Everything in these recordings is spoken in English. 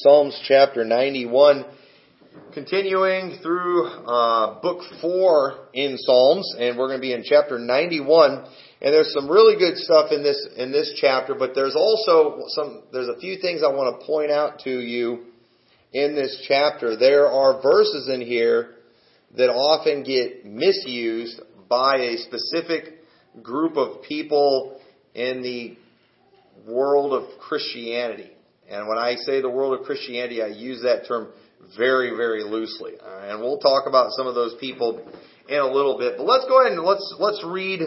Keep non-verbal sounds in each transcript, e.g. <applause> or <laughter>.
Psalms chapter 91, continuing through uh, book 4 in Psalms, and we're going to be in chapter 91. And there's some really good stuff in this in this chapter, but there's also some there's a few things I want to point out to you in this chapter. There are verses in here that often get misused by a specific group of people in the world of Christianity. And when I say the world of Christianity, I use that term very, very loosely. And we'll talk about some of those people in a little bit. But let's go ahead and let's let's read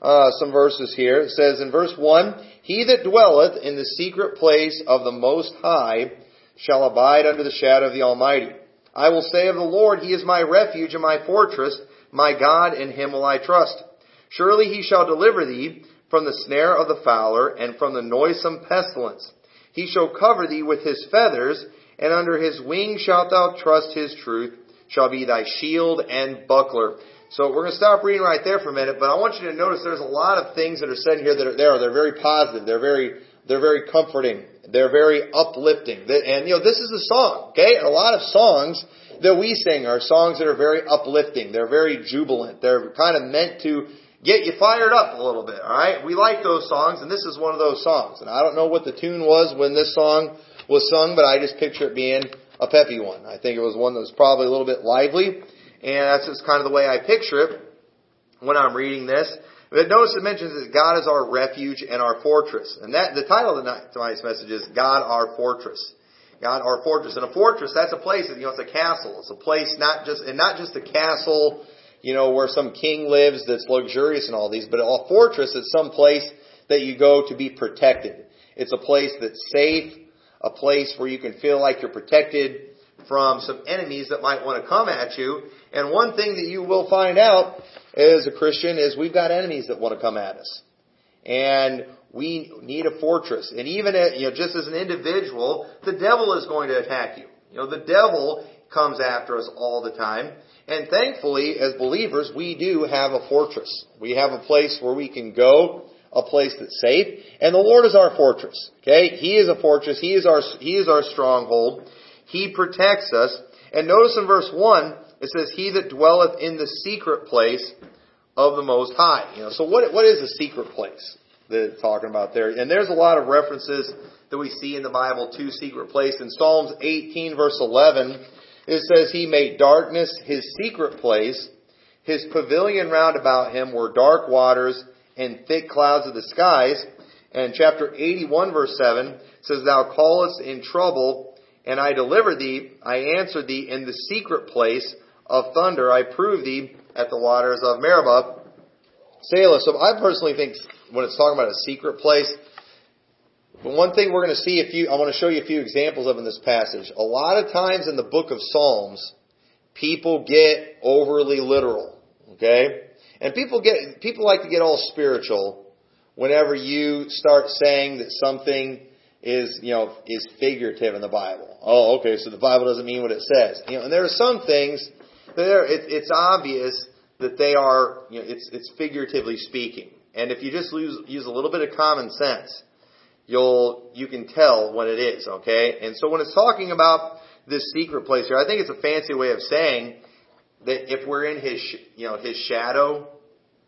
uh, some verses here. It says in verse one, "He that dwelleth in the secret place of the Most High shall abide under the shadow of the Almighty. I will say of the Lord, He is my refuge and my fortress, my God, in Him will I trust. Surely He shall deliver thee from the snare of the fowler and from the noisome pestilence." He shall cover thee with his feathers, and under his wing shalt thou trust his truth, shall be thy shield and buckler. So we're going to stop reading right there for a minute, but I want you to notice there's a lot of things that are said here that are there. They're very positive. They're very, they're very comforting. They're very uplifting. And you know, this is a song, okay? A lot of songs that we sing are songs that are very uplifting. They're very jubilant. They're kind of meant to get you fired up a little bit, alright? We like those songs, and this is one of those songs. And I don't know what the tune was when this song was sung, but I just picture it being a peppy one. I think it was one that was probably a little bit lively, and that's just kind of the way I picture it when I'm reading this. But notice it mentions that God is our refuge and our fortress. And that, the title of tonight's message is God our fortress. God our fortress. And a fortress, that's a place, you know, it's a castle. It's a place not just, and not just a castle you know, where some king lives that's luxurious and all these, but a fortress is some place that you go to be protected. It's a place that's safe, a place where you can feel like you're protected from some enemies that might want to come at you. And one thing that you will find out as a Christian is we've got enemies that want to come at us. And we need a fortress. And even, you know, just as an individual, the devil is going to attack you. You know, the devil comes after us all the time. And thankfully, as believers, we do have a fortress. We have a place where we can go, a place that's safe, and the Lord is our fortress. Okay? He is a fortress. He is our, He is our stronghold. He protects us. And notice in verse 1, it says, He that dwelleth in the secret place of the Most High. You know, so what, what is a secret place that it's talking about there? And there's a lot of references that we see in the Bible to secret place. In Psalms 18 verse 11, it says, He made darkness his secret place. His pavilion round about him were dark waters and thick clouds of the skies. And chapter 81 verse 7 says, Thou callest in trouble, and I deliver thee. I answer thee in the secret place of thunder. I prove thee at the waters of Meribah. Selah. So I personally think when it's talking about a secret place, but one thing we're going to see a few, I want to show you a few examples of in this passage. A lot of times in the book of Psalms, people get overly literal. Okay? And people get, people like to get all spiritual whenever you start saying that something is, you know, is figurative in the Bible. Oh, okay, so the Bible doesn't mean what it says. You know, and there are some things that are, it, it's obvious that they are, you know, it's, it's figuratively speaking. And if you just use, use a little bit of common sense, you'll you can tell when it is, okay? And so when it's talking about this secret place here, I think it's a fancy way of saying that if we're in his you know his shadow,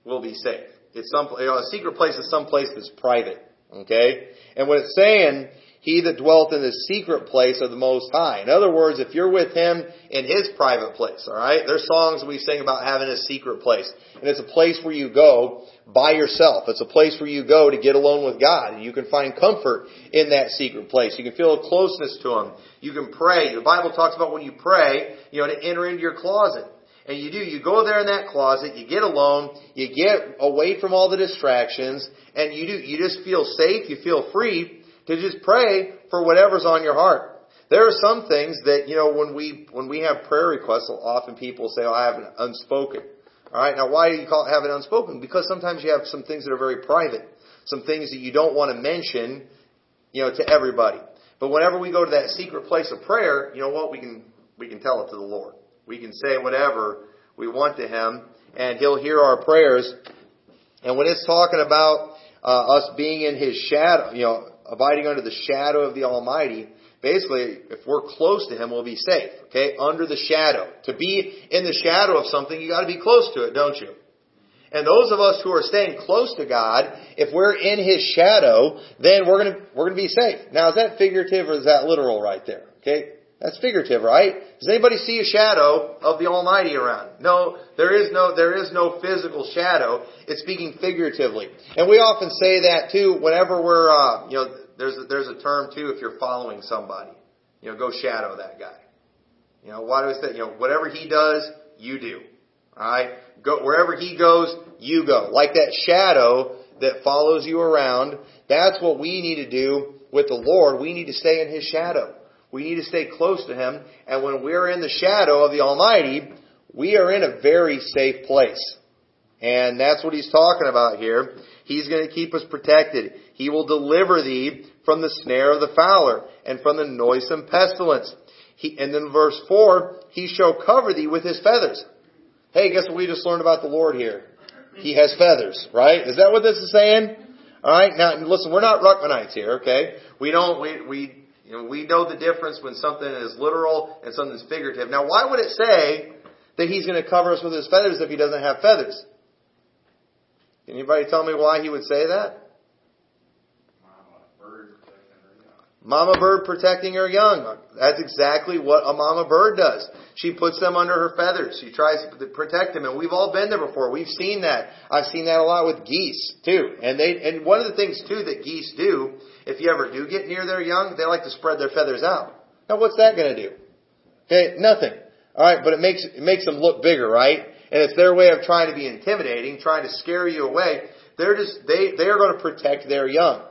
we'll be safe. It's some you know, a secret place is some place that's private, okay? And when it's saying he that dwelt in the secret place of the Most High. In other words, if you're with Him in His private place, alright? There's songs we sing about having a secret place. And it's a place where you go by yourself. It's a place where you go to get alone with God. And you can find comfort in that secret place. You can feel a closeness to Him. You can pray. The Bible talks about when you pray, you know, to enter into your closet. And you do, you go there in that closet, you get alone, you get away from all the distractions, and you do, you just feel safe, you feel free, to just pray for whatever's on your heart. There are some things that, you know, when we, when we have prayer requests, often people say, oh, I have an unspoken. Alright, now why do you call it have it unspoken? Because sometimes you have some things that are very private. Some things that you don't want to mention, you know, to everybody. But whenever we go to that secret place of prayer, you know what? We can, we can tell it to the Lord. We can say whatever we want to Him, and He'll hear our prayers. And when it's talking about uh, us being in His shadow, you know, abiding under the shadow of the Almighty, basically, if we're close to Him, we'll be safe. Okay? Under the shadow. To be in the shadow of something, you gotta be close to it, don't you? And those of us who are staying close to God, if we're in His shadow, then we're gonna, we're gonna be safe. Now, is that figurative or is that literal right there? Okay? That's figurative, right? Does anybody see a shadow of the Almighty around? No, there is no, there is no physical shadow. It's speaking figuratively. And we often say that too whenever we're, uh, you know, there's a, there's a term too if you're following somebody. You know, go shadow that guy. You know, why do we say, you know, whatever he does, you do. Alright? Go, wherever he goes, you go. Like that shadow that follows you around, that's what we need to do with the Lord. We need to stay in his shadow. We need to stay close to Him. And when we're in the shadow of the Almighty, we are in a very safe place. And that's what He's talking about here. He's going to keep us protected. He will deliver thee from the snare of the fowler and from the noisome pestilence. He, and then verse 4, He shall cover thee with His feathers. Hey, guess what we just learned about the Lord here? He has feathers, right? Is that what this is saying? Alright, now listen, we're not Ruckmanites here, okay? We don't, we, we you know, we know the difference when something is literal and something's figurative. Now, why would it say that he's going to cover us with his feathers if he doesn't have feathers? Can anybody tell me why he would say that? Mama bird protecting her young. That's exactly what a mama bird does. She puts them under her feathers. She tries to protect them, and we've all been there before. We've seen that. I've seen that a lot with geese too. And they, and one of the things too that geese do if you ever do get near their young, they like to spread their feathers out. Now what's that going to do? Okay, nothing. Alright, but it makes, it makes them look bigger, right? And it's their way of trying to be intimidating, trying to scare you away. They're just, they, they are going to protect their young.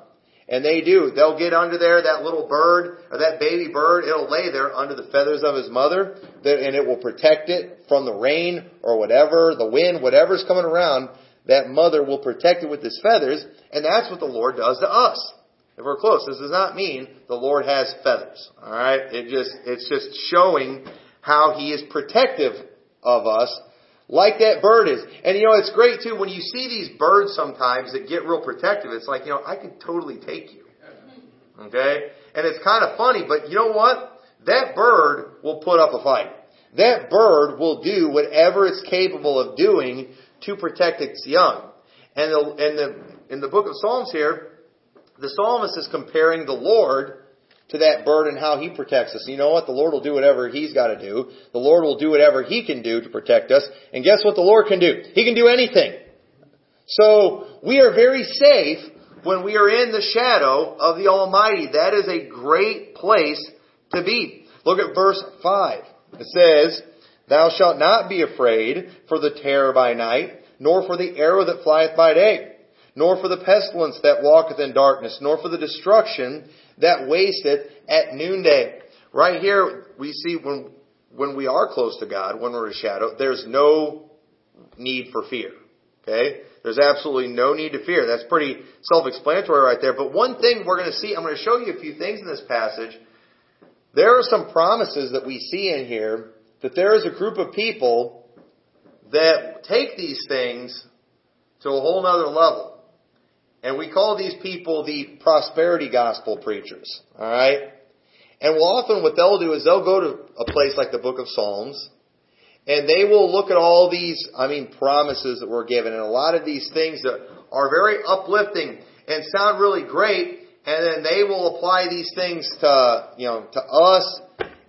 And they do. They'll get under there, that little bird, or that baby bird, it'll lay there under the feathers of his mother, and it will protect it from the rain or whatever, the wind, whatever's coming around, that mother will protect it with his feathers, and that's what the Lord does to us. If we're close, this does not mean the Lord has feathers. Alright? It just, it's just showing how He is protective of us like that bird is. And you know, it's great too, when you see these birds sometimes that get real protective, it's like, you know, I could totally take you. Okay? And it's kind of funny, but you know what? That bird will put up a fight. That bird will do whatever it's capable of doing to protect its young. And the, and the, in the book of Psalms here, the psalmist is comparing the Lord to that bird and how he protects us. You know what? The Lord will do whatever he's got to do. The Lord will do whatever he can do to protect us. And guess what the Lord can do? He can do anything. So we are very safe when we are in the shadow of the Almighty. That is a great place to be. Look at verse 5. It says, Thou shalt not be afraid for the terror by night, nor for the arrow that flieth by day nor for the pestilence that walketh in darkness, nor for the destruction that wasteth at noonday. Right here, we see when, when we are close to God, when we're a shadow, there's no need for fear. Okay? There's absolutely no need to fear. That's pretty self-explanatory right there. But one thing we're going to see, I'm going to show you a few things in this passage. There are some promises that we see in here that there is a group of people that take these things to a whole nother level. And we call these people the prosperity gospel preachers. Alright? And well, often what they'll do is they'll go to a place like the book of Psalms, and they will look at all these, I mean, promises that were given, and a lot of these things that are very uplifting and sound really great, and then they will apply these things to, you know, to us,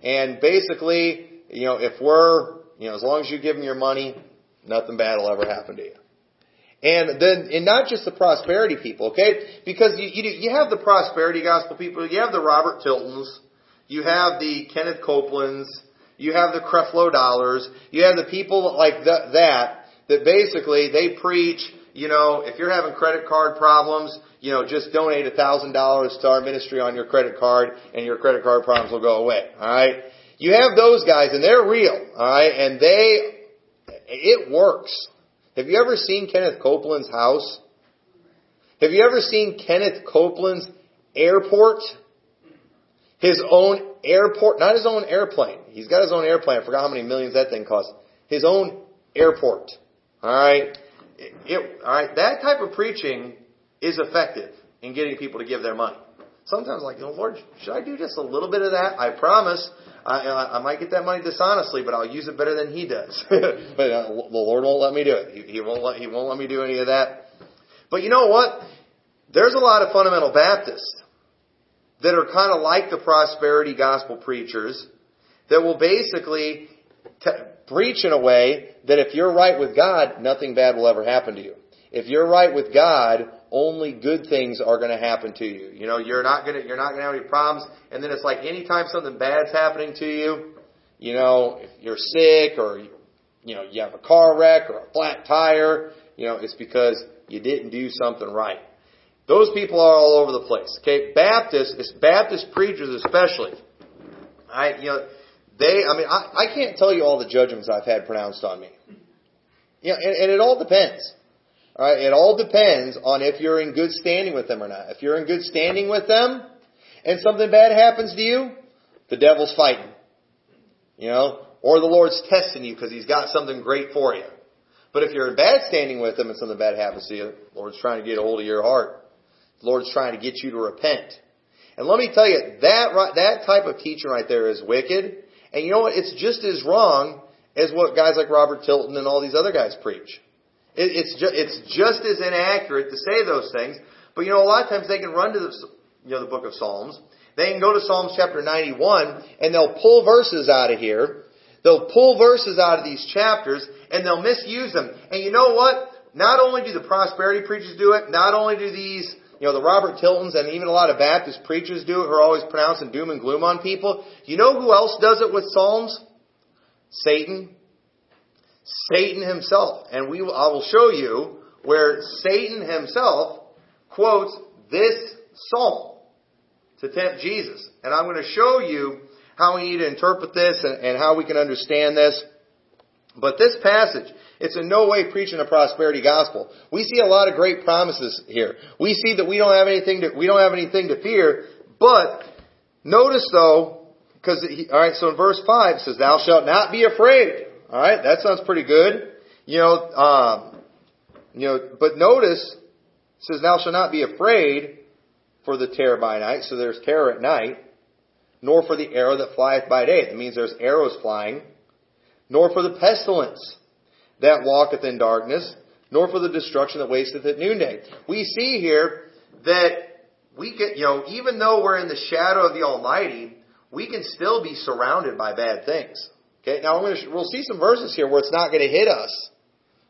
and basically, you know, if we're, you know, as long as you give them your money, nothing bad will ever happen to you. And then, and not just the prosperity people, okay? Because you, you, you have the prosperity gospel people, you have the Robert Tiltons, you have the Kenneth Copelands, you have the Creflo Dollars, you have the people like that, that, that basically they preach, you know, if you're having credit card problems, you know, just donate a thousand dollars to our ministry on your credit card and your credit card problems will go away. Alright? You have those guys and they're real, alright? And they, it works. Have you ever seen Kenneth Copeland's house? Have you ever seen Kenneth Copeland's airport? His own airport, not his own airplane. He's got his own airplane. I forgot how many millions that thing cost. His own airport. Alright? Alright, that type of preaching is effective in getting people to give their money. sometimes like, you know, Lord, should I do just a little bit of that? I promise. I, I, might get that money dishonestly, but I'll use it better than he does. <laughs> but uh, the Lord won't let me do it. He, he won't let he won't let me do any of that. But you know what? There's a lot of fundamental Baptists that are kind of like the prosperity gospel preachers that will basically t- preach in a way that if you're right with God, nothing bad will ever happen to you. If you're right with God, only good things are going to happen to you. You know, you're not going to you're not going to have any problems. And then it's like anytime something bad's happening to you, you know, if you're sick or you know you have a car wreck or a flat tire, you know, it's because you didn't do something right. Those people are all over the place. Okay, Baptists, Baptist preachers especially. I you know they I mean I, I can't tell you all the judgments I've had pronounced on me. You know, and, and it all depends. All right, it all depends on if you're in good standing with them or not. If you're in good standing with them and something bad happens to you, the devil's fighting. You know, or the Lord's testing you because he's got something great for you. But if you're in bad standing with them and something bad happens to you, the Lord's trying to get a hold of your heart. The Lord's trying to get you to repent. And let me tell you, that, that type of teaching right there is wicked. And you know what? It's just as wrong as what guys like Robert Tilton and all these other guys preach. It, it's, ju- it's just as inaccurate to say those things. But you know, a lot of times they can run to the, you know, the book of Psalms. They can go to Psalms chapter 91 and they'll pull verses out of here. They'll pull verses out of these chapters and they'll misuse them. And you know what? Not only do the prosperity preachers do it, not only do these, you know, the Robert Tiltons and even a lot of Baptist preachers do it who are always pronouncing doom and gloom on people. You know who else does it with Psalms? Satan. Satan himself. And we, I will show you where Satan himself quotes this psalm to tempt Jesus. And I'm going to show you how we need to interpret this and, and how we can understand this. But this passage, it's in no way preaching a prosperity gospel. We see a lot of great promises here. We see that we don't have anything to, we don't have anything to fear, but notice though, because, alright, so in verse 5 it says, Thou shalt not be afraid. All right, that sounds pretty good. You know, um, you know, but notice it says, "Thou shalt not be afraid for the terror by night." So there's terror at night, nor for the arrow that flieth by day. That means there's arrows flying, nor for the pestilence that walketh in darkness, nor for the destruction that wasteth at noonday. We see here that we can, you know, even though we're in the shadow of the Almighty, we can still be surrounded by bad things. Okay, now to, we'll see some verses here where it's not going to hit us,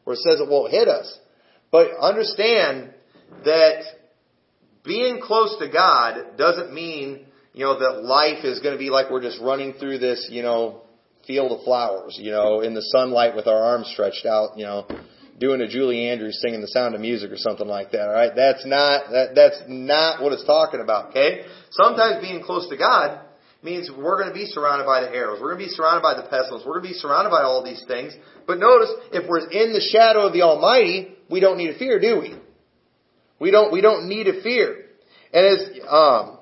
where it says it won't hit us. But understand that being close to God doesn't mean, you know, that life is going to be like we're just running through this, you know, field of flowers, you know, in the sunlight with our arms stretched out, you know, doing a Julie Andrews singing the sound of music or something like that, alright? That's not, that, that's not what it's talking about, okay? Sometimes being close to God means we're going to be surrounded by the arrows. We're going to be surrounded by the pestilence. We're going to be surrounded by all these things. But notice, if we're in the shadow of the Almighty, we don't need to fear, do we? We don't, we don't need to fear. And as, um,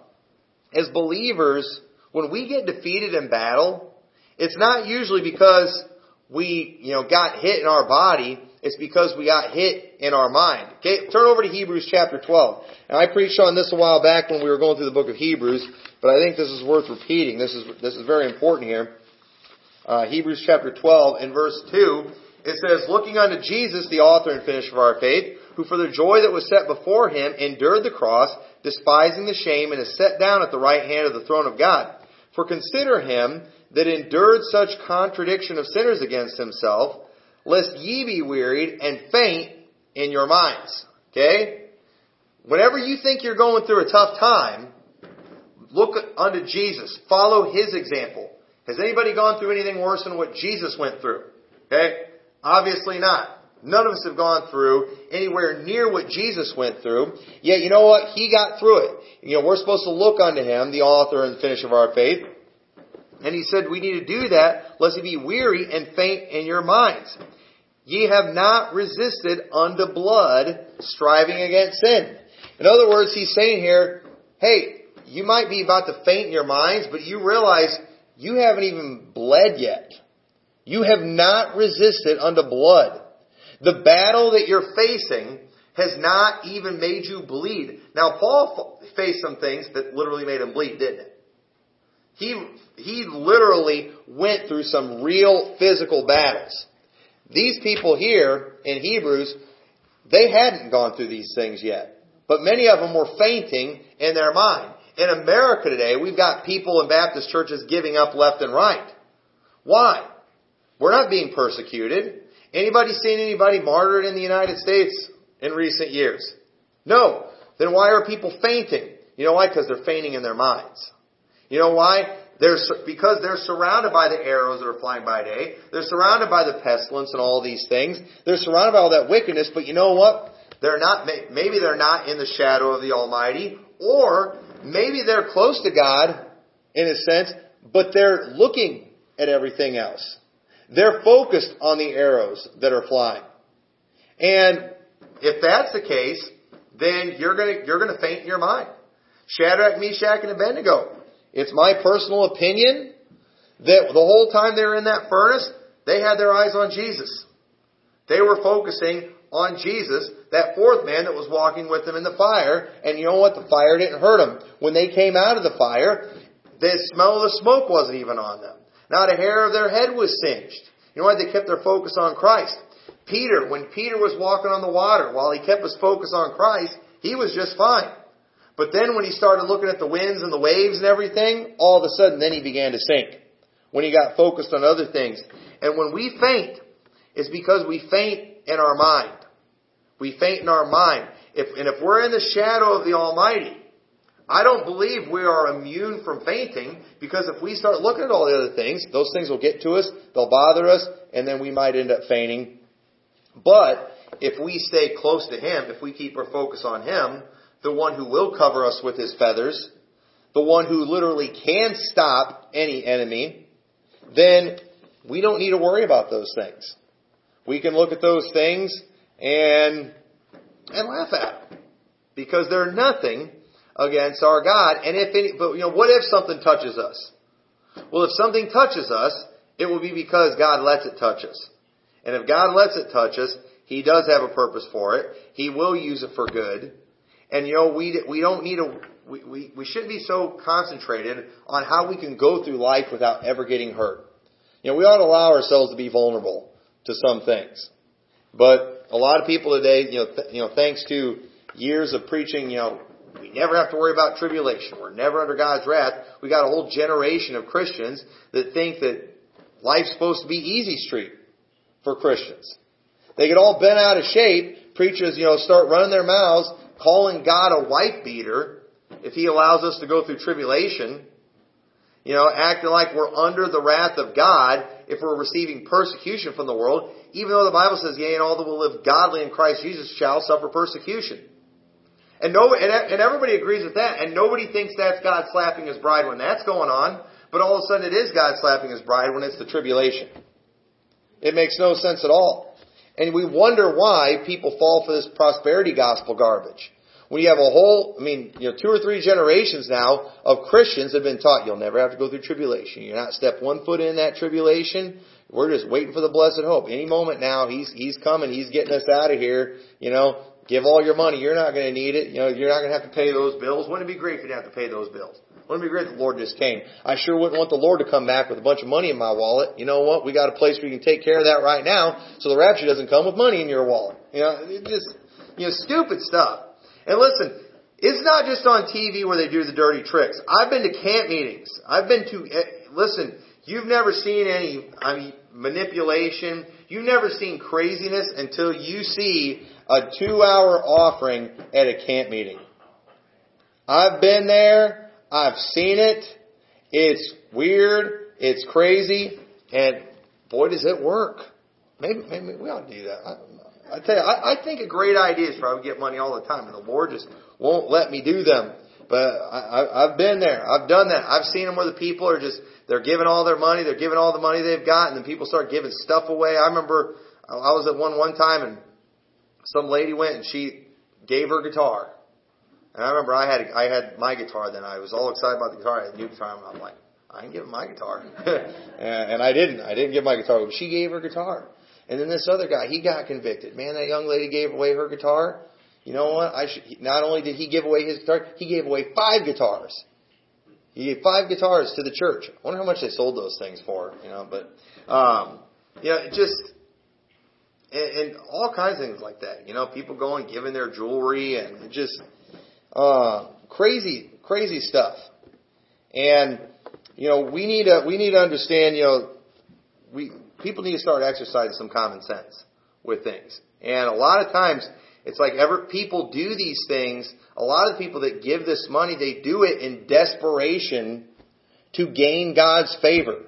as believers, when we get defeated in battle, it's not usually because we, you know, got hit in our body. It's because we got hit in our mind. Okay, turn over to Hebrews chapter 12. And I preached on this a while back when we were going through the book of Hebrews. But I think this is worth repeating. This is, this is very important here. Uh, Hebrews chapter 12 and verse 2, it says, Looking unto Jesus, the author and finisher of our faith, who for the joy that was set before him endured the cross, despising the shame, and is set down at the right hand of the throne of God. For consider him that endured such contradiction of sinners against himself, lest ye be wearied and faint in your minds. Okay? Whenever you think you're going through a tough time, Look unto Jesus. Follow His example. Has anybody gone through anything worse than what Jesus went through? Okay? Obviously not. None of us have gone through anywhere near what Jesus went through. Yet, you know what? He got through it. You know, we're supposed to look unto Him, the author and finisher of our faith. And He said we need to do that lest ye be weary and faint in your minds. Ye have not resisted unto blood, striving against sin. In other words, He's saying here, hey, you might be about to faint in your minds, but you realize you haven't even bled yet. You have not resisted unto blood. The battle that you're facing has not even made you bleed. Now, Paul faced some things that literally made him bleed, didn't it? He, he literally went through some real physical battles. These people here in Hebrews, they hadn't gone through these things yet. But many of them were fainting in their mind. In America today, we've got people in Baptist churches giving up left and right. Why? We're not being persecuted. Anybody seen anybody martyred in the United States in recent years? No. Then why are people fainting? You know why? Because they're fainting in their minds. You know why? They're, because they're surrounded by the arrows that are flying by day. They're surrounded by the pestilence and all these things. They're surrounded by all that wickedness, but you know what? They're not, maybe they're not in the shadow of the Almighty, or maybe they're close to God in a sense, but they're looking at everything else. They're focused on the arrows that are flying. And if that's the case, then you're gonna, you're gonna faint in your mind. Shadrach, Meshach, and Abednego. It's my personal opinion that the whole time they were in that furnace, they had their eyes on Jesus. They were focusing on Jesus, that fourth man that was walking with them in the fire, and you know what? The fire didn't hurt them. When they came out of the fire, the smell of the smoke wasn't even on them. Not a hair of their head was singed. You know why? They kept their focus on Christ. Peter, when Peter was walking on the water, while he kept his focus on Christ, he was just fine. But then when he started looking at the winds and the waves and everything, all of a sudden then he began to sink. When he got focused on other things. And when we faint, it's because we faint in our mind. We faint in our mind. If, and if we're in the shadow of the Almighty, I don't believe we are immune from fainting because if we start looking at all the other things, those things will get to us, they'll bother us, and then we might end up fainting. But if we stay close to Him, if we keep our focus on Him, the one who will cover us with his feathers, the one who literally can stop any enemy, then we don't need to worry about those things. We can look at those things and and laugh at them because they're nothing against our God. And if any, but you know, what if something touches us? Well, if something touches us, it will be because God lets it touch us. And if God lets it touch us, He does have a purpose for it. He will use it for good. And you know, we, we don't need to, we, we, we shouldn't be so concentrated on how we can go through life without ever getting hurt. You know, we ought to allow ourselves to be vulnerable to some things. But a lot of people today, you know, th- you know, thanks to years of preaching, you know, we never have to worry about tribulation. We're never under God's wrath. We got a whole generation of Christians that think that life's supposed to be easy street for Christians. They get all bent out of shape. Preachers, you know, start running their mouths calling God a wife beater if He allows us to go through tribulation. You know, acting like we're under the wrath of God if we're receiving persecution from the world, even though the Bible says, yea, and all that will live godly in Christ Jesus shall suffer persecution. And no, and, and everybody agrees with that, and nobody thinks that's God slapping his bride when that's going on, but all of a sudden it is God slapping his bride when it's the tribulation. It makes no sense at all. And we wonder why people fall for this prosperity gospel garbage. When you have a whole, I mean, you know, two or three generations now of Christians have been taught you'll never have to go through tribulation. You're not step one foot in that tribulation. We're just waiting for the blessed hope. Any moment now, he's he's coming. He's getting us out of here. You know, give all your money. You're not going to need it. You know, you're not going to have to pay those bills. Wouldn't it be great if you didn't have to pay those bills? Wouldn't it be great if the Lord just came? I sure wouldn't want the Lord to come back with a bunch of money in my wallet. You know what? We got a place where you can take care of that right now, so the rapture doesn't come with money in your wallet. You know, it just you know, stupid stuff. And listen, it's not just on TV where they do the dirty tricks. I've been to camp meetings. I've been to eh, listen. You've never seen any, I mean, manipulation. You've never seen craziness until you see a two-hour offering at a camp meeting. I've been there. I've seen it. It's weird. It's crazy. And boy, does it work. Maybe, maybe we ought to do that. I, I tell you, I, I think a great idea is probably get money all the time, and the Lord just won't let me do them. But I, I, I've been there. I've done that. I've seen them where the people are just they're giving all their money. They're giving all the money they've got, and then people start giving stuff away. I remember I was at one one time, and some lady went and she gave her guitar, and I remember I had I had my guitar then. I was all excited about the guitar. I had a new guitar, and I'm like, I ain't giving my guitar, <laughs> and, and I didn't. I didn't give my guitar. But she gave her guitar, and then this other guy, he got convicted. Man, that young lady gave away her guitar. you know what? I should, not only did he give away his guitar, he gave away five guitars. He gave five guitars to the church. I wonder how much they sold those things for, you know, but, um, you just, and, and all kinds of things like that. You know, people going, giving their jewelry and just, uh, crazy, crazy stuff. And, you know, we need to, we need to understand, you know, we, people need to start exercising some common sense with things. And a lot of times, it's like ever people do these things. A lot of the people that give this money, they do it in desperation to gain God's favor.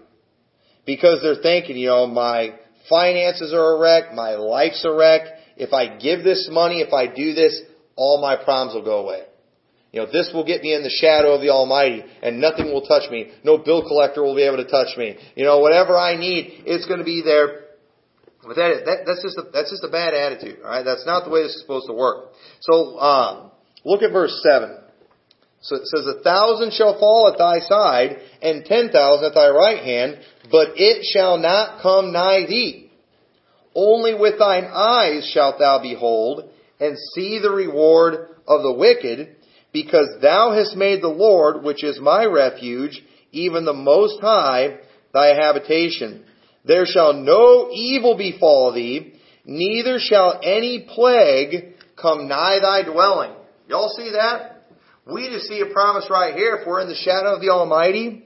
Because they're thinking, you know, my finances are a wreck, my life's a wreck. If I give this money, if I do this, all my problems will go away. You know, this will get me in the shadow of the Almighty and nothing will touch me. No bill collector will be able to touch me. You know, whatever I need, it's going to be there. But that, that that's just a, that's just a bad attitude. All right, that's not the way this is supposed to work. So um, look at verse seven. So it says, "A thousand shall fall at thy side, and ten thousand at thy right hand, but it shall not come nigh thee. Only with thine eyes shalt thou behold, and see the reward of the wicked, because thou hast made the Lord, which is my refuge, even the Most High, thy habitation." There shall no evil befall thee, neither shall any plague come nigh thy dwelling. Y'all see that? We just see a promise right here if we're in the shadow of the Almighty,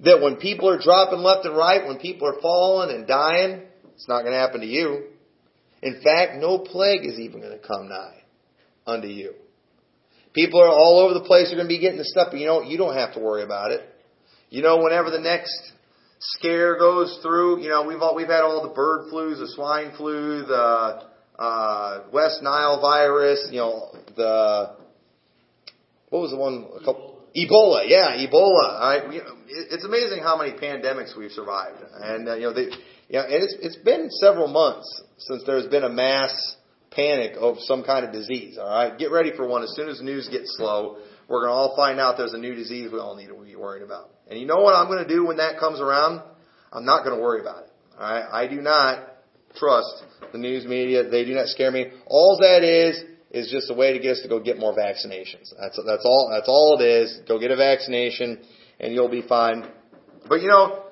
that when people are dropping left and right, when people are falling and dying, it's not going to happen to you. In fact, no plague is even going to come nigh unto you. People are all over the place They're going to be getting the stuff, but you know, you don't have to worry about it. You know, whenever the next scare goes through. You know, we've all, we've had all the bird flus, the swine flu, the uh, West Nile virus. You know, the what was the one? A couple, Ebola. Yeah, Ebola. All right, we, it's amazing how many pandemics we've survived, and uh, you know, they, you know, and it's it's been several months since there's been a mass panic of some kind of disease. All right, get ready for one. As soon as the news gets slow, we're going to all find out there's a new disease we all need to be worried about. And you know what I'm going to do when that comes around? I'm not going to worry about it. Alright? I do not trust the news media. They do not scare me. All that is, is just a way to get us to go get more vaccinations. That's, that's all, that's all it is. Go get a vaccination and you'll be fine. But you know,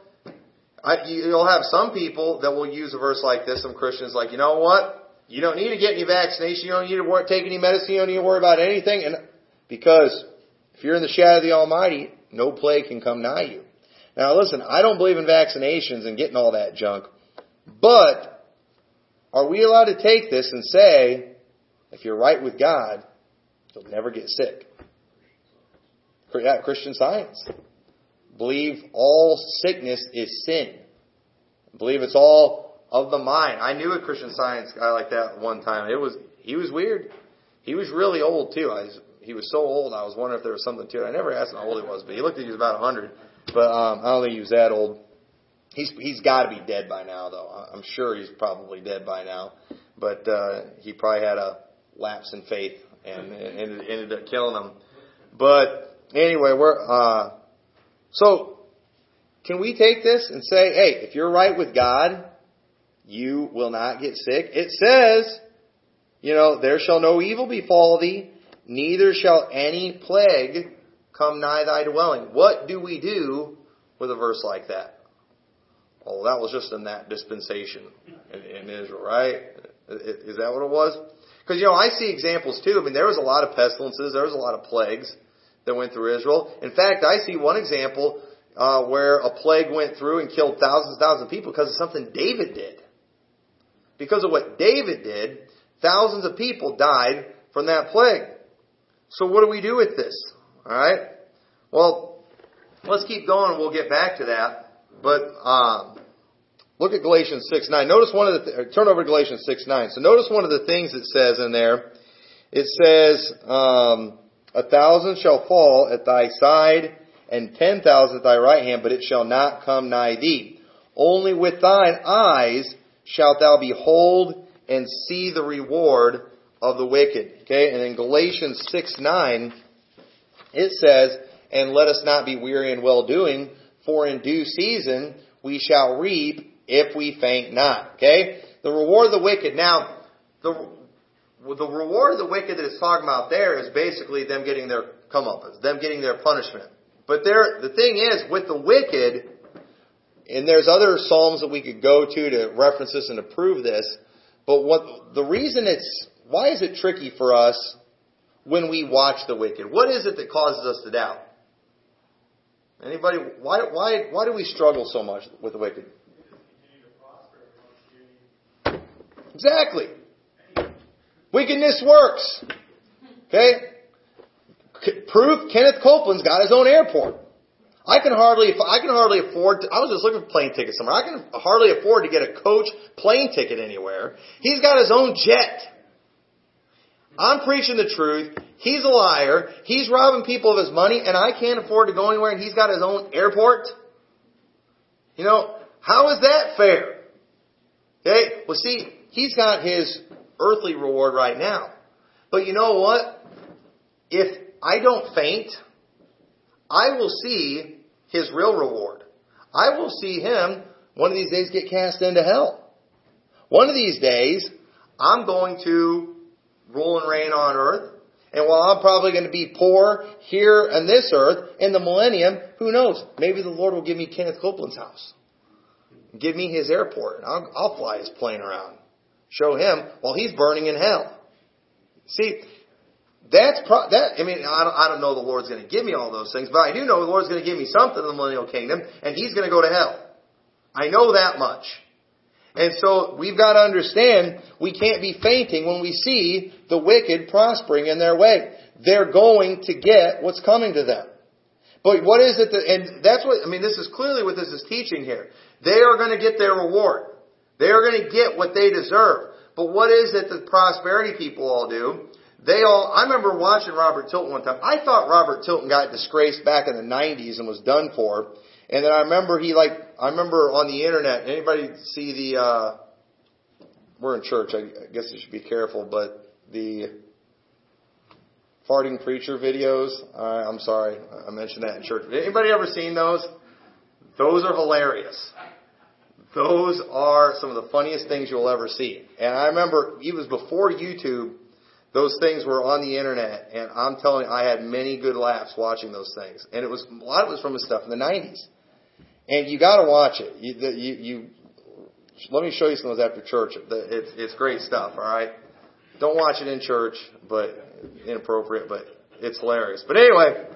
I, you'll have some people that will use a verse like this, some Christians like, you know what? You don't need to get any vaccination. You don't need to take any medicine. You don't need to worry about anything. And because if you're in the shadow of the Almighty, no plague can come nigh you. Now listen, I don't believe in vaccinations and getting all that junk, but are we allowed to take this and say, if you're right with God, you'll never get sick? Yeah, Christian science. Believe all sickness is sin. Believe it's all of the mind. I knew a Christian science guy like that one time. It was he was weird. He was really old too. I was he was so old. I was wondering if there was something to it. I never asked him how old he was, but he looked like he was about a hundred. But um, I don't think he was that old. He's he's got to be dead by now, though. I'm sure he's probably dead by now. But uh, he probably had a lapse in faith and, and it ended up killing him. But anyway, we're uh, so can we take this and say, hey, if you're right with God, you will not get sick. It says, you know, there shall no evil befall thee, neither shall any plague come nigh thy dwelling. What do we do with a verse like that? Well, that was just in that dispensation in, in Israel, right? Is that what it was? Because, you know, I see examples too. I mean, there was a lot of pestilences, there was a lot of plagues that went through Israel. In fact, I see one example uh, where a plague went through and killed thousands and thousands of people because of something David did. Because of what David did, thousands of people died from that plague. So what do we do with this? Alright? Well, let's keep going and we'll get back to that. But, um, look at Galatians 6, 9. Notice one of the, th- turn over to Galatians 6, 9. So notice one of the things it says in there. It says, um, a thousand shall fall at thy side and ten thousand at thy right hand, but it shall not come nigh thee. Only with thine eyes shalt thou behold and see the reward of the wicked. Okay, and in Galatians 6, 9, it says, And let us not be weary in well doing, for in due season we shall reap if we faint not. Okay? The reward of the wicked. Now, the, the reward of the wicked that it's talking about there is basically them getting their comeuppance, them getting their punishment. But there, the thing is, with the wicked, and there's other psalms that we could go to to reference this and to prove this. But what the reason it's why is it tricky for us when we watch the wicked? What is it that causes us to doubt? Anybody? Why why why do we struggle so much with the wicked? Exactly. Wickedness works. Okay? Proof Kenneth Copeland's got his own airport. I can hardly, I can hardly afford to, I was just looking for plane tickets somewhere. I can hardly afford to get a coach plane ticket anywhere. He's got his own jet. I'm preaching the truth. He's a liar. He's robbing people of his money and I can't afford to go anywhere and he's got his own airport. You know, how is that fair? Okay? Well see, he's got his earthly reward right now. But you know what? If I don't faint, I will see his real reward. I will see him one of these days get cast into hell. One of these days, I'm going to rule and reign on earth. And while I'm probably going to be poor here on this earth, in the millennium, who knows? Maybe the Lord will give me Kenneth Copeland's house. Give me his airport. and I'll, I'll fly his plane around. Show him while he's burning in hell. See, that's pro- that. I mean, I don't, I don't know the Lord's going to give me all those things, but I do know the Lord's going to give me something in the millennial kingdom, and He's going to go to hell. I know that much. And so we've got to understand we can't be fainting when we see the wicked prospering in their way. They're going to get what's coming to them. But what is it that, and that's what, I mean, this is clearly what this is teaching here. They are going to get their reward. They are going to get what they deserve. But what is it that prosperity people all do? They all, I remember watching Robert Tilton one time. I thought Robert Tilton got disgraced back in the 90s and was done for. And then I remember he like, I remember on the internet, anybody see the, uh, we're in church, I guess I should be careful, but the farting preacher videos, uh, I'm sorry, I mentioned that in church. Anybody ever seen those? Those are hilarious. Those are some of the funniest things you'll ever see. And I remember, it was before YouTube, those things were on the internet, and I'm telling you, I had many good laughs watching those things. And it was a lot of it was from his stuff in the '90s. And you got to watch it. You, you, you, let me show you some of those after church. It's it's great stuff. All right, don't watch it in church, but inappropriate, but it's hilarious. But anyway,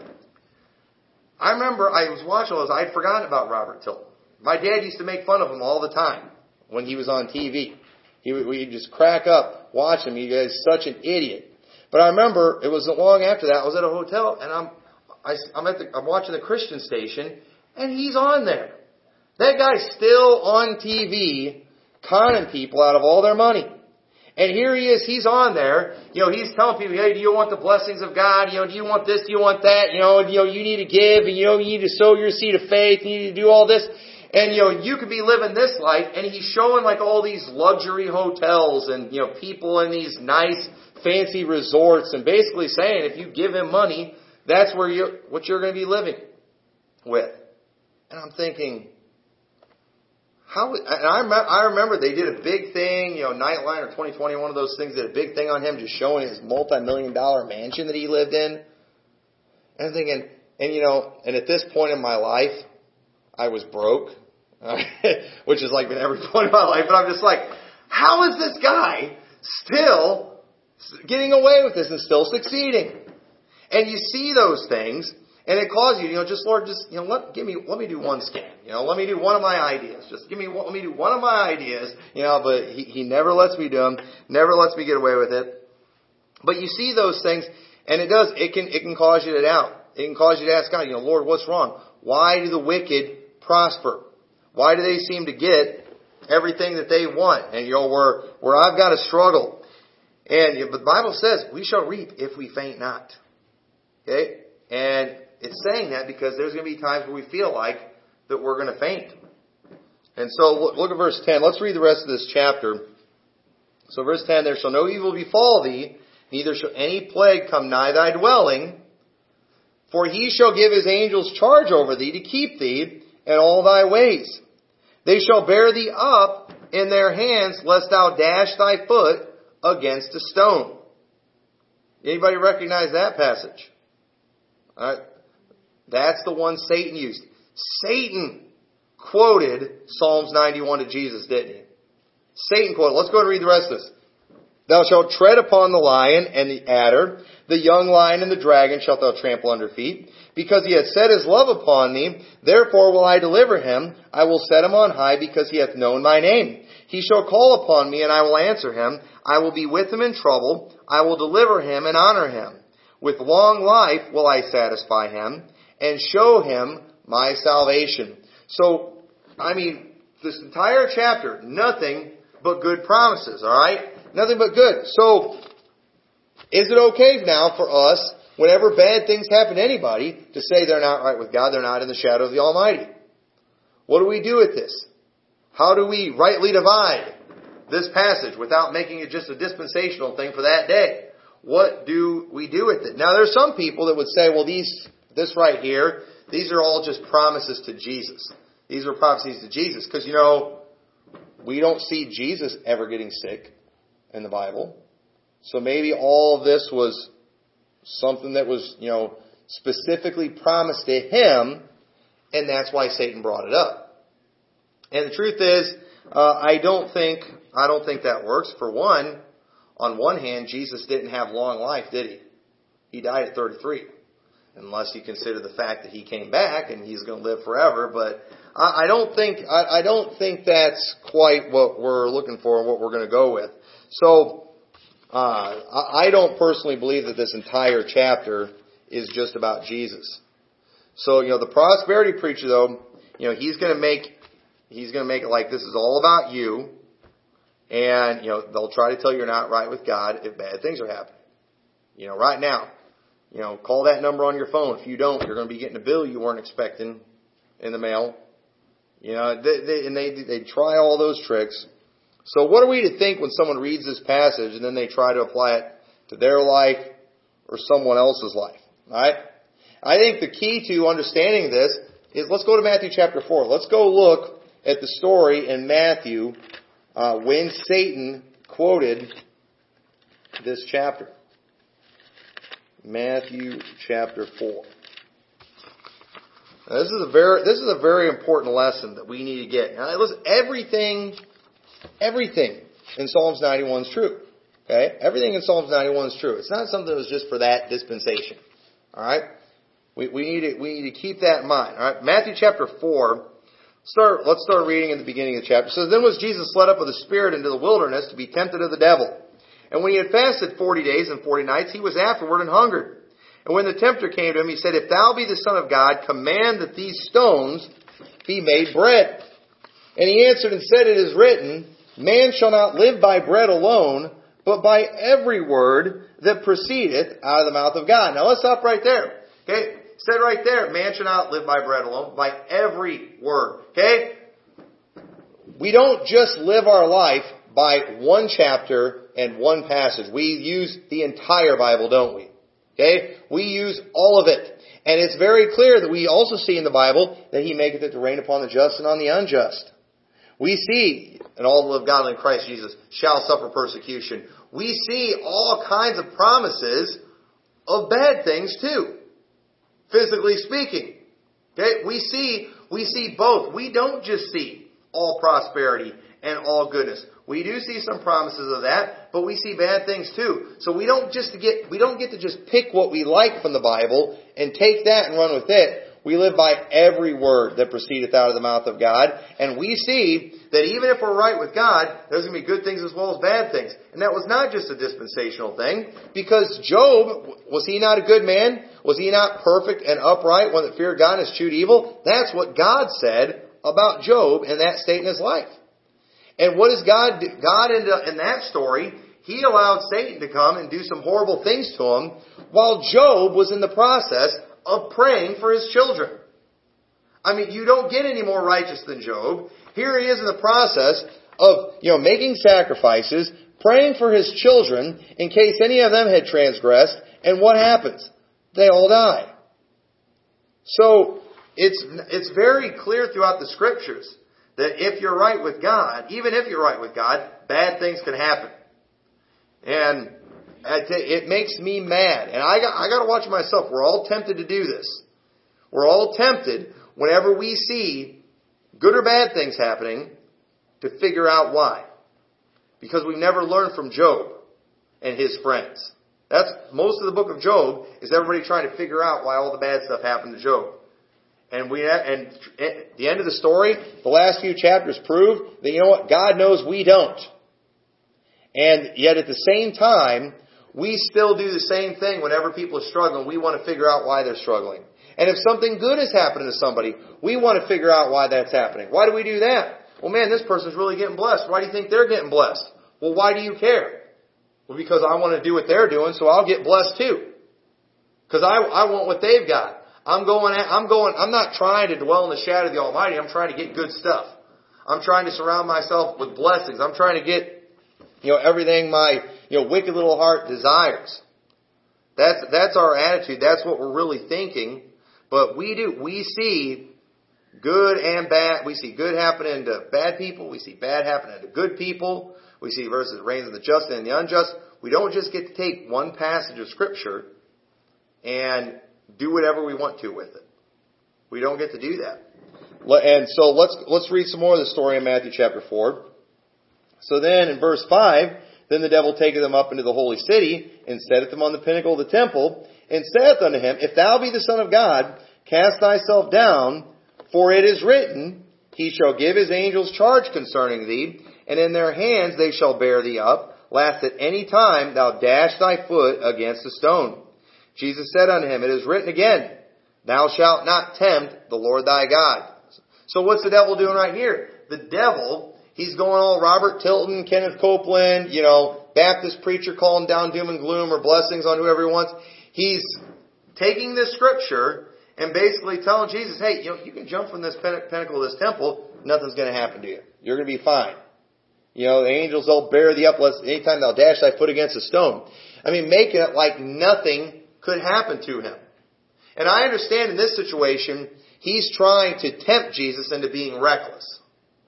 I remember I was watching those. I'd forgotten about Robert Tilton. My dad used to make fun of him all the time when he was on TV. He would, we'd just crack up watching him. You guys such an idiot. But I remember it was long after that. I was at a hotel and I'm I, I'm at the I'm watching the Christian station and he's on there. That guy's still on TV conning people out of all their money. And here he is, he's on there. You know, he's telling people, hey, do you want the blessings of God? You know, do you want this? Do you want that? You know, you know, you need to give and you know, you need to sow your seed of faith. You need to do all this. And you know, you could be living this life and he's showing like all these luxury hotels and you know, people in these nice fancy resorts and basically saying if you give him money, that's where you what you're going to be living with. And I'm thinking, how? And I remember, I remember they did a big thing, you know, Nightline or 2020, one of those things did a big thing on him, just showing his multi-million dollar mansion that he lived in. And I'm thinking, and you know, and at this point in my life, I was broke. <laughs> which is like been every <laughs> point of my life. But I'm just like, how is this guy still getting away with this and still succeeding? And you see those things, and it causes you, you know, just Lord, just you know, let give me, let me do one scan. You know, let me do one of my ideas. Just give me, let me do one of my ideas. You know, but he, he never lets me do them. Never lets me get away with it. But you see those things, and it does. It can it can cause you to doubt. It can cause you to ask God, you know, Lord, what's wrong? Why do the wicked prosper? Why do they seem to get everything that they want? And you know, where, where I've got to struggle. And but the Bible says we shall reap if we faint not. Okay? And it's saying that because there's going to be times where we feel like that we're going to faint. And so look, at verse 10. Let's read the rest of this chapter. So verse 10, there shall no evil befall thee, neither shall any plague come nigh thy dwelling, for he shall give his angels charge over thee to keep thee in all thy ways. They shall bear thee up in their hands, lest thou dash thy foot against a stone. Anybody recognize that passage? All right. That's the one Satan used. Satan quoted Psalms 91 to Jesus, didn't he? Satan quoted. Let's go and read the rest of this. Thou shalt tread upon the lion and the adder, the young lion and the dragon shalt thou trample under feet. Because he hath set his love upon thee, therefore will I deliver him. I will set him on high because he hath known my name. He shall call upon me and I will answer him. I will be with him in trouble. I will deliver him and honor him. With long life will I satisfy him and show him my salvation. So, I mean, this entire chapter, nothing but good promises, alright? Nothing but good. So, is it okay now for us, whenever bad things happen to anybody, to say they're not right with God, they're not in the shadow of the Almighty? What do we do with this? How do we rightly divide this passage without making it just a dispensational thing for that day? What do we do with it? Now there's some people that would say, well these, this right here, these are all just promises to Jesus. These are prophecies to Jesus. Because you know, we don't see Jesus ever getting sick in the Bible. So maybe all of this was something that was, you know, specifically promised to him, and that's why Satan brought it up. And the truth is, uh, I don't think I don't think that works. For one, on one hand, Jesus didn't have long life, did he? He died at 33, unless you consider the fact that he came back and he's going to live forever. But I, I don't think I, I don't think that's quite what we're looking for and what we're going to go with. So uh, I don't personally believe that this entire chapter is just about Jesus. So, you know, the prosperity preacher though, you know, he's gonna make, he's gonna make it like this is all about you. And, you know, they'll try to tell you you're not right with God if bad things are happening. You know, right now. You know, call that number on your phone. If you don't, you're gonna be getting a bill you weren't expecting in the mail. You know, they, they, and they, they try all those tricks. So what are we to think when someone reads this passage and then they try to apply it to their life or someone else's life? Alright? I think the key to understanding this is let's go to Matthew chapter 4. Let's go look at the story in Matthew uh, when Satan quoted this chapter. Matthew chapter 4. Now, this is a very this is a very important lesson that we need to get. Now, listen, everything Everything in Psalms 91 is true. Okay? Everything in Psalms 91 is true. It's not something that was just for that dispensation. Alright? We, we need to, we need to keep that in mind. Alright? Matthew chapter 4, start, let's start reading in the beginning of the chapter. It says, Then was Jesus led up of the Spirit into the wilderness to be tempted of the devil. And when he had fasted forty days and forty nights, he was afterward and hungered. And when the tempter came to him, he said, If thou be the Son of God, command that these stones be made bread. And he answered and said, It is written, Man shall not live by bread alone, but by every word that proceedeth out of the mouth of God. Now let's stop right there. Okay? Said right there, man shall not live by bread alone, by every word. Okay? We don't just live our life by one chapter and one passage. We use the entire Bible, don't we? Okay? We use all of it. And it's very clear that we also see in the Bible that He maketh it to rain upon the just and on the unjust. We see, and all who live godly in Christ Jesus shall suffer persecution. We see all kinds of promises of bad things too. Physically speaking. Okay? We see, we see both. We don't just see all prosperity and all goodness. We do see some promises of that, but we see bad things too. So we don't just get, we don't get to just pick what we like from the Bible and take that and run with it. We live by every word that proceedeth out of the mouth of God. And we see that even if we're right with God, there's going to be good things as well as bad things. And that was not just a dispensational thing, because Job, was he not a good man? Was he not perfect and upright, one that feared God and eschewed evil? That's what God said about Job in that state in his life. And what does God do? God in, in that story, he allowed Satan to come and do some horrible things to him while Job was in the process of praying for his children. I mean, you don't get any more righteous than Job. Here he is in the process of, you know, making sacrifices, praying for his children in case any of them had transgressed, and what happens? They all die. So, it's, it's very clear throughout the scriptures that if you're right with God, even if you're right with God, bad things can happen. And it makes me mad. And I got, I got to watch myself. We're all tempted to do this. We're all tempted whenever we see good or bad things happening to figure out why. Because we never learned from Job and his friends. That's most of the book of Job is everybody trying to figure out why all the bad stuff happened to Job. And we and at the end of the story, the last few chapters prove that you know what God knows we don't. And yet at the same time, we still do the same thing whenever people are struggling. We want to figure out why they're struggling. And if something good is happening to somebody, we want to figure out why that's happening. Why do we do that? Well, man, this person's really getting blessed. Why do you think they're getting blessed? Well, why do you care? Well, because I want to do what they're doing, so I'll get blessed too. Because I, I want what they've got. I'm going, I'm going, I'm not trying to dwell in the shadow of the Almighty. I'm trying to get good stuff. I'm trying to surround myself with blessings. I'm trying to get, you know, everything my, you know, wicked little heart desires. That's, that's our attitude. That's what we're really thinking. But we do, we see good and bad. We see good happening to bad people. We see bad happening to good people. We see verses rains of the just and the unjust. We don't just get to take one passage of scripture and do whatever we want to with it. We don't get to do that. And so let's, let's read some more of the story in Matthew chapter 4. So then in verse 5, then the devil taketh them up into the holy city, and setteth them on the pinnacle of the temple, and saith unto him, If thou be the Son of God, cast thyself down, for it is written, He shall give his angels charge concerning thee, and in their hands they shall bear thee up, lest at any time thou dash thy foot against a stone. Jesus said unto him, It is written again, Thou shalt not tempt the Lord thy God. So what's the devil doing right here? The devil, he's going all Robert Tilton, Kenneth Copeland, you know, Baptist preacher calling down doom and gloom or blessings on whoever he wants. He's taking this scripture and basically telling Jesus, hey, you know, you can jump from this pinnacle of this temple, nothing's going to happen to you. You're going to be fine. You know, the angels will bear thee up anytime thou dash thy foot against a stone. I mean, making it like nothing could happen to him. And I understand in this situation, he's trying to tempt Jesus into being reckless.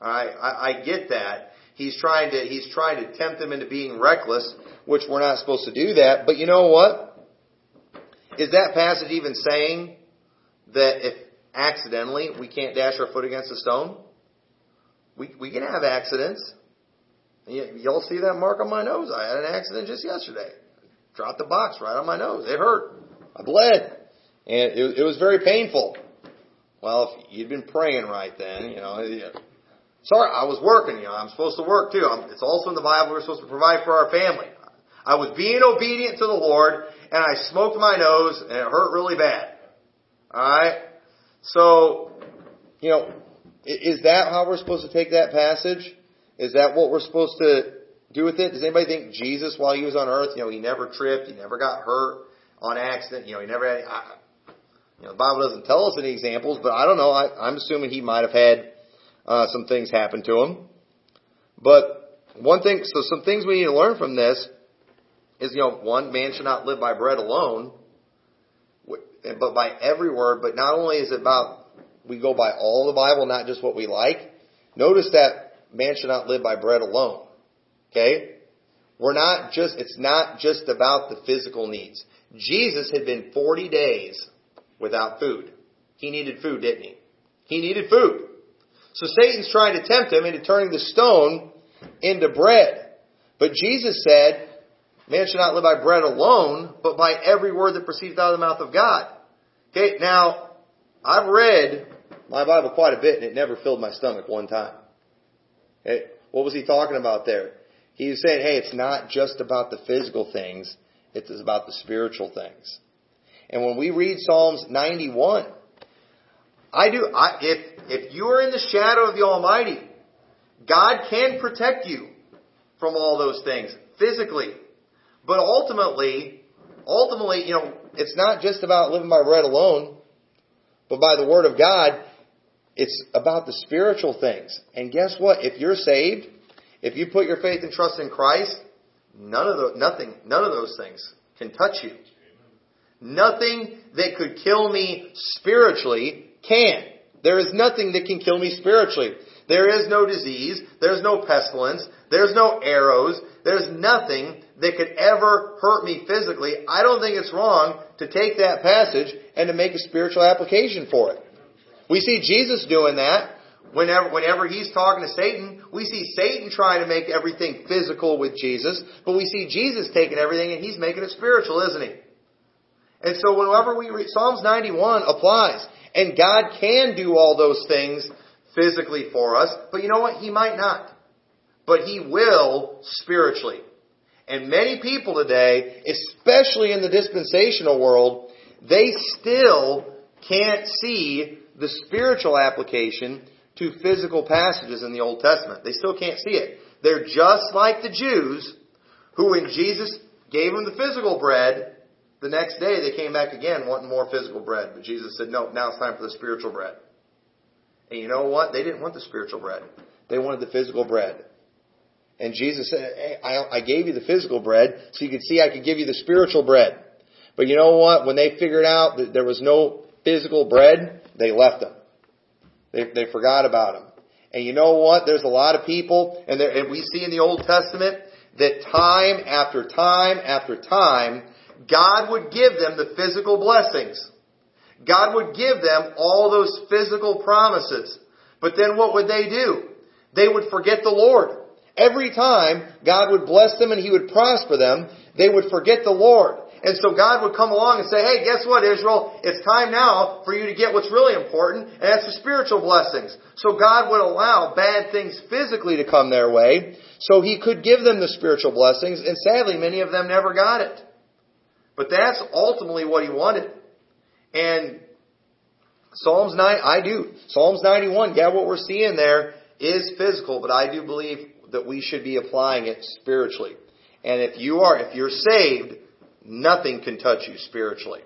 I, I, get that. He's trying to, he's trying to tempt them into being reckless, which we're not supposed to do that. But you know what? Is that passage even saying that if accidentally we can't dash our foot against a stone? We, we can have accidents. Y'all see that mark on my nose? I had an accident just yesterday dropped the box right on my nose. It hurt. I bled. And it, it was very painful. Well, if you'd been praying right then, you know, sorry, I was working, you know, I'm supposed to work too. It's also in the Bible we're supposed to provide for our family. I was being obedient to the Lord and I smoked my nose and it hurt really bad. Alright? So, you know, is that how we're supposed to take that passage? Is that what we're supposed to do with it? Does anybody think Jesus, while he was on earth, you know, he never tripped, he never got hurt on accident, you know, he never had, I, you know, the Bible doesn't tell us any examples, but I don't know. I, I'm assuming he might have had uh, some things happen to him. But one thing, so some things we need to learn from this is, you know, one, man should not live by bread alone, but by every word. But not only is it about we go by all the Bible, not just what we like. Notice that man should not live by bread alone. Okay? We're not just, it's not just about the physical needs. Jesus had been 40 days without food. He needed food, didn't he? He needed food. So Satan's trying to tempt him into turning the stone into bread. But Jesus said, man should not live by bread alone, but by every word that proceeds out of the mouth of God. Okay, now, I've read my Bible quite a bit and it never filled my stomach one time. Okay, what was he talking about there? He's saying, hey, it's not just about the physical things, it's about the spiritual things. And when we read Psalms 91, I do, I, if, if you are in the shadow of the Almighty, God can protect you from all those things physically. But ultimately, ultimately, you know, it's not just about living by bread alone, but by the Word of God. It's about the spiritual things. And guess what? If you're saved, if you put your faith and trust in Christ, none of the, nothing, none of those things can touch you. Nothing that could kill me spiritually can. There is nothing that can kill me spiritually. There is no disease. There's no pestilence. There's no arrows. There's nothing that could ever hurt me physically. I don't think it's wrong to take that passage and to make a spiritual application for it. We see Jesus doing that whenever, whenever he's talking to Satan. We see Satan trying to make everything physical with Jesus, but we see Jesus taking everything and he's making it spiritual, isn't he? And so whenever we read, Psalms 91 applies. And God can do all those things physically for us, but you know what? He might not. But He will spiritually. And many people today, especially in the dispensational world, they still can't see the spiritual application to physical passages in the Old Testament. They still can't see it. They're just like the Jews who, when Jesus gave them the physical bread, the next day they came back again wanting more physical bread. But Jesus said, no, now it's time for the spiritual bread. And you know what? They didn't want the spiritual bread. They wanted the physical bread. And Jesus said, hey, I, I gave you the physical bread so you could see I could give you the spiritual bread. But you know what? When they figured out that there was no physical bread, they left them. They, they forgot about him. And you know what? There's a lot of people, and, there, and we see in the Old Testament that time after time after time, God would give them the physical blessings. God would give them all those physical promises. But then what would they do? They would forget the Lord. Every time God would bless them and He would prosper them, they would forget the Lord. And so God would come along and say, hey, guess what, Israel? It's time now for you to get what's really important, and that's the spiritual blessings. So God would allow bad things physically to come their way, so He could give them the spiritual blessings, and sadly, many of them never got it. But that's ultimately what He wanted. And Psalms 9, I do. Psalms 91, yeah, what we're seeing there is physical, but I do believe that we should be applying it spiritually. And if you are, if you're saved, nothing can touch you spiritually.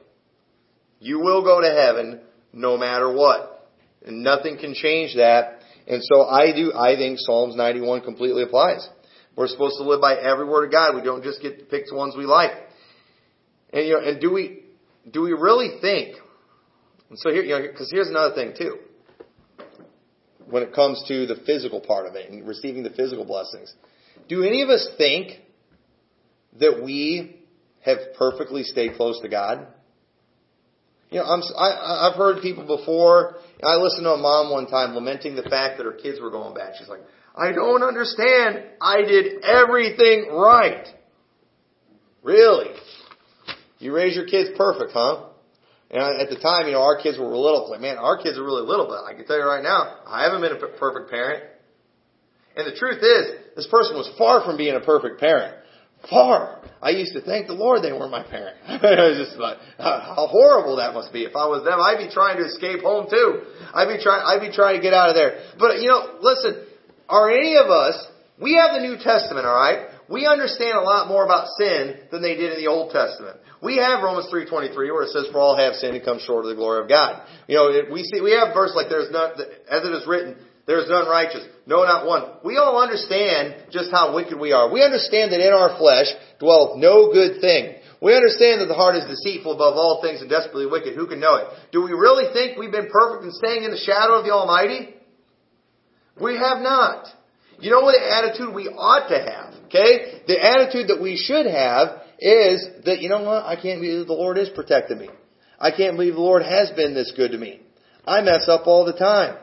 You will go to heaven no matter what. And nothing can change that. And so I do, I think Psalms 91 completely applies. We're supposed to live by every word of God. We don't just get to pick the ones we like. And you know, and do we, do we really think? And so here, you know, because here's another thing too. When it comes to the physical part of it and receiving the physical blessings, do any of us think that we have perfectly stayed close to God? You know, I'm, I, I've heard people before. I listened to a mom one time lamenting the fact that her kids were going bad. She's like, I don't understand. I did everything right. Really? You raise your kids perfect, huh? And at the time, you know, our kids were little. Like, man, our kids are really little, but I can tell you right now, I haven't been a perfect parent. And the truth is, this person was far from being a perfect parent. Far. I used to thank the Lord they weren't my parent. <laughs> it was just like, how horrible that must be. If I was them, I'd be trying to escape home too. I'd be trying, I'd be trying to get out of there. But, you know, listen, are any of us, we have the New Testament, alright? We understand a lot more about sin than they did in the Old Testament. We have Romans 3.23 where it says, for all have sinned and come short of the glory of God. You know, we see, we have verse like there's none, as it is written, there is none righteous. No, not one. We all understand just how wicked we are. We understand that in our flesh dwelleth no good thing. We understand that the heart is deceitful above all things and desperately wicked. Who can know it? Do we really think we've been perfect in staying in the shadow of the Almighty? We have not. You know what attitude we ought to have, okay? The attitude that we should have is that, you know what, I can't believe the Lord is protecting me. I can't believe the Lord has been this good to me. I mess up all the time.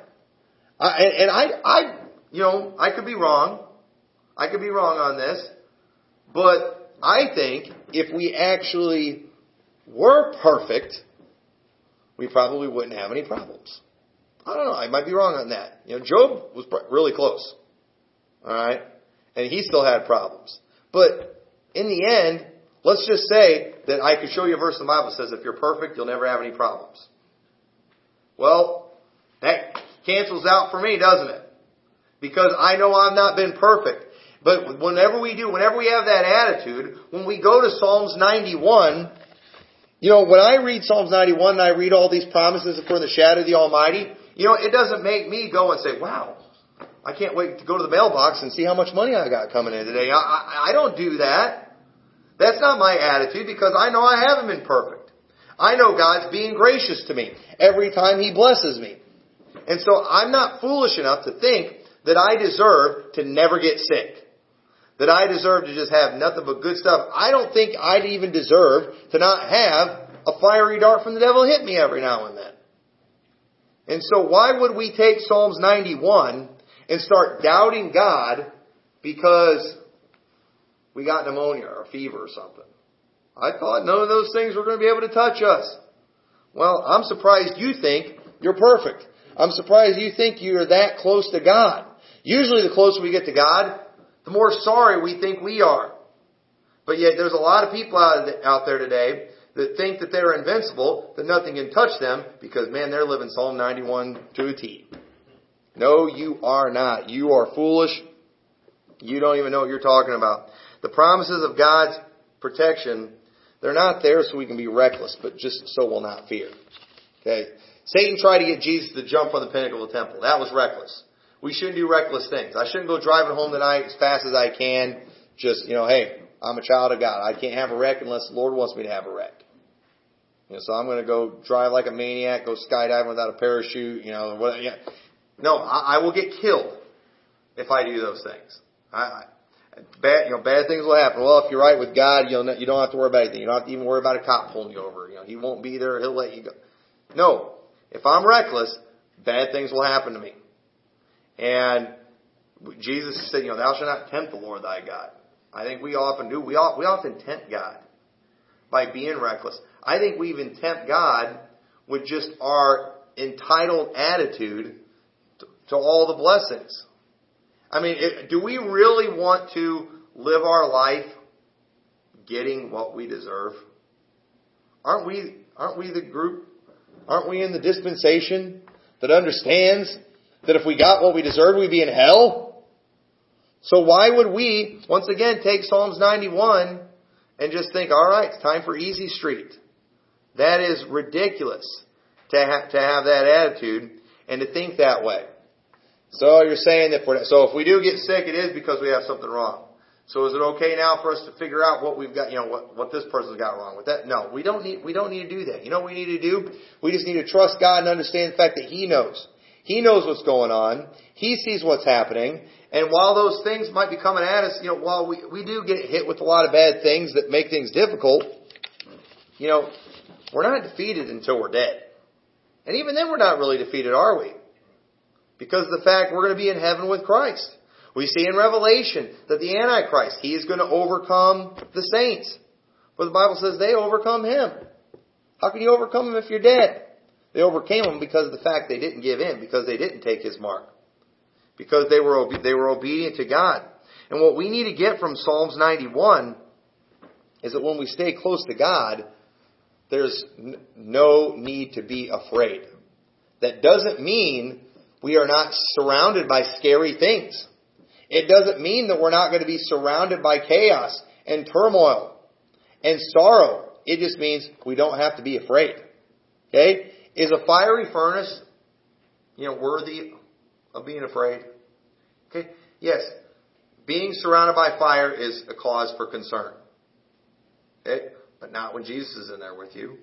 I, and, and I, I, you know, I could be wrong. I could be wrong on this. But I think if we actually were perfect, we probably wouldn't have any problems. I don't know. I might be wrong on that. You know, Job was really close. All right? And he still had problems. But in the end, let's just say that I could show you a verse in the Bible that says if you're perfect, you'll never have any problems. Well, that cancels out for me, doesn't it? Because I know I've not been perfect. But whenever we do, whenever we have that attitude, when we go to Psalms 91, you know, when I read Psalms 91 and I read all these promises for the shadow of the Almighty, you know, it doesn't make me go and say, wow, I can't wait to go to the mailbox and see how much money I got coming in today. I, I, I don't do that. That's not my attitude because I know I haven't been perfect. I know God's being gracious to me every time He blesses me. And so I'm not foolish enough to think that I deserve to never get sick. That I deserve to just have nothing but good stuff. I don't think I'd even deserve to not have a fiery dart from the devil hit me every now and then. And so why would we take Psalms 91 and start doubting God because we got pneumonia or fever or something? I thought none of those things were going to be able to touch us. Well, I'm surprised you think you're perfect. I'm surprised you think you're that close to God. Usually the closer we get to God, the more sorry we think we are. But yet there's a lot of people out there today that think that they're invincible, that nothing can touch them, because man, they're living Psalm 91 to a T. No, you are not. You are foolish. You don't even know what you're talking about. The promises of God's protection, they're not there so we can be reckless, but just so we'll not fear. Okay? Satan tried to get Jesus to jump on the pinnacle of the temple. That was reckless. We shouldn't do reckless things. I shouldn't go driving home tonight as fast as I can. Just, you know, hey, I'm a child of God. I can't have a wreck unless the Lord wants me to have a wreck. You know, so I'm going to go drive like a maniac, go skydiving without a parachute, you know, what, yeah. No, I, I will get killed if I do those things. I, bad, you know, bad things will happen. Well, if you're right with God, you'll, you don't have to worry about anything. You don't have to even worry about a cop pulling you over. You know, He won't be there. He'll let you go. No. If I'm reckless, bad things will happen to me. And Jesus said, you know, thou shalt not tempt the Lord thy God. I think we often do. We, all, we often tempt God by being reckless. I think we even tempt God with just our entitled attitude to, all the blessings. I mean, it, do we really want to live our life getting what we deserve? Aren't we, aren't we the group, aren't we in the dispensation that understands that if we got what we deserved, we'd be in hell? So why would we, once again, take Psalms 91 and just think, alright, it's time for easy street? That is ridiculous to, ha- to have that attitude and to think that way. So you're saying that for, so if we do get sick, it is because we have something wrong. So is it okay now for us to figure out what we've got, you know, what, what this person's got wrong with that? No, we don't need, we don't need to do that. You know what we need to do? We just need to trust God and understand the fact that He knows. He knows what's going on. He sees what's happening. And while those things might be coming at us, you know, while we, we do get hit with a lot of bad things that make things difficult, you know, we're not defeated until we're dead. And even then we're not really defeated, are we? Because the fact we're going to be in heaven with Christ. We see in Revelation that the Antichrist, he is going to overcome the saints. But the Bible says they overcome him. How can you overcome him if you're dead? They overcame him because of the fact they didn't give in, because they didn't take his mark. Because they were, they were obedient to God. And what we need to get from Psalms 91 is that when we stay close to God, there's no need to be afraid. That doesn't mean we are not surrounded by scary things. It doesn't mean that we're not going to be surrounded by chaos and turmoil and sorrow. It just means we don't have to be afraid. Okay? Is a fiery furnace, you know, worthy of being afraid? Okay? Yes. Being surrounded by fire is a cause for concern. Okay? But not when Jesus is in there with you.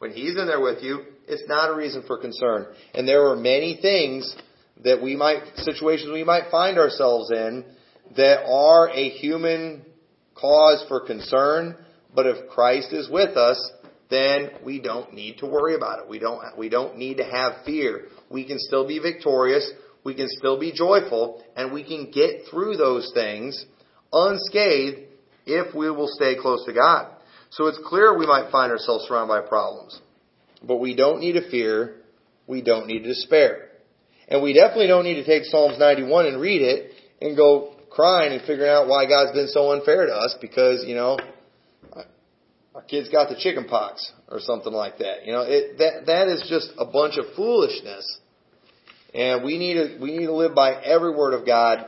When He's in there with you, it's not a reason for concern. And there are many things that we might, situations we might find ourselves in that are a human cause for concern, but if Christ is with us, then we don't need to worry about it. We don't, we don't need to have fear. We can still be victorious. We can still be joyful and we can get through those things unscathed if we will stay close to God. So it's clear we might find ourselves surrounded by problems. But we don't need to fear. We don't need to despair. And we definitely don't need to take Psalms 91 and read it and go crying and figuring out why God's been so unfair to us because, you know, our kids got the chicken pox or something like that. You know, it, that, that is just a bunch of foolishness. And we need to, we need to live by every word of God.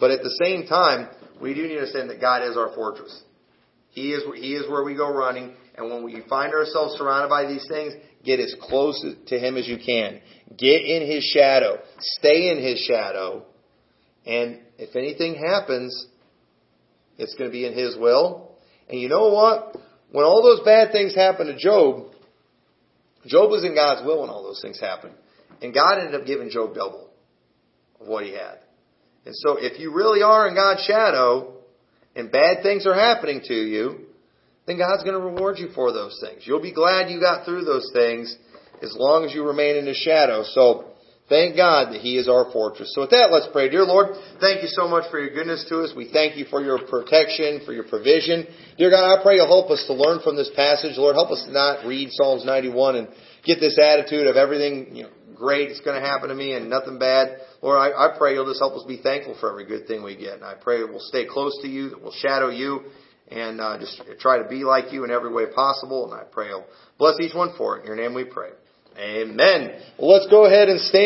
But at the same time, we do need to understand that God is our fortress. He is, He is where we go running. And when we find ourselves surrounded by these things, get as close to Him as you can. Get in His shadow. Stay in His shadow. And if anything happens, it's going to be in His will. And you know what? When all those bad things happened to Job, Job was in God's will when all those things happened. And God ended up giving Job double. of what he had. And so if you really are in God's shadow and bad things are happening to you, then God's going to reward you for those things. You'll be glad you got through those things as long as you remain in His shadow. So thank God that He is our fortress. So with that, let's pray. Dear Lord, thank you so much for your goodness to us. We thank you for your protection, for your provision. Dear God, I pray you'll help us to learn from this passage. Lord, help us to not read Psalms 91 and get this attitude of everything, you know, great, it's going to happen to me and nothing bad. Lord, I, I pray you'll just help us be thankful for every good thing we get. And I pray we'll stay close to you, that we'll shadow you, and uh, just try to be like you in every way possible. And I pray you'll bless each one for it. In your name we pray. Amen. Well, let's go ahead and stand.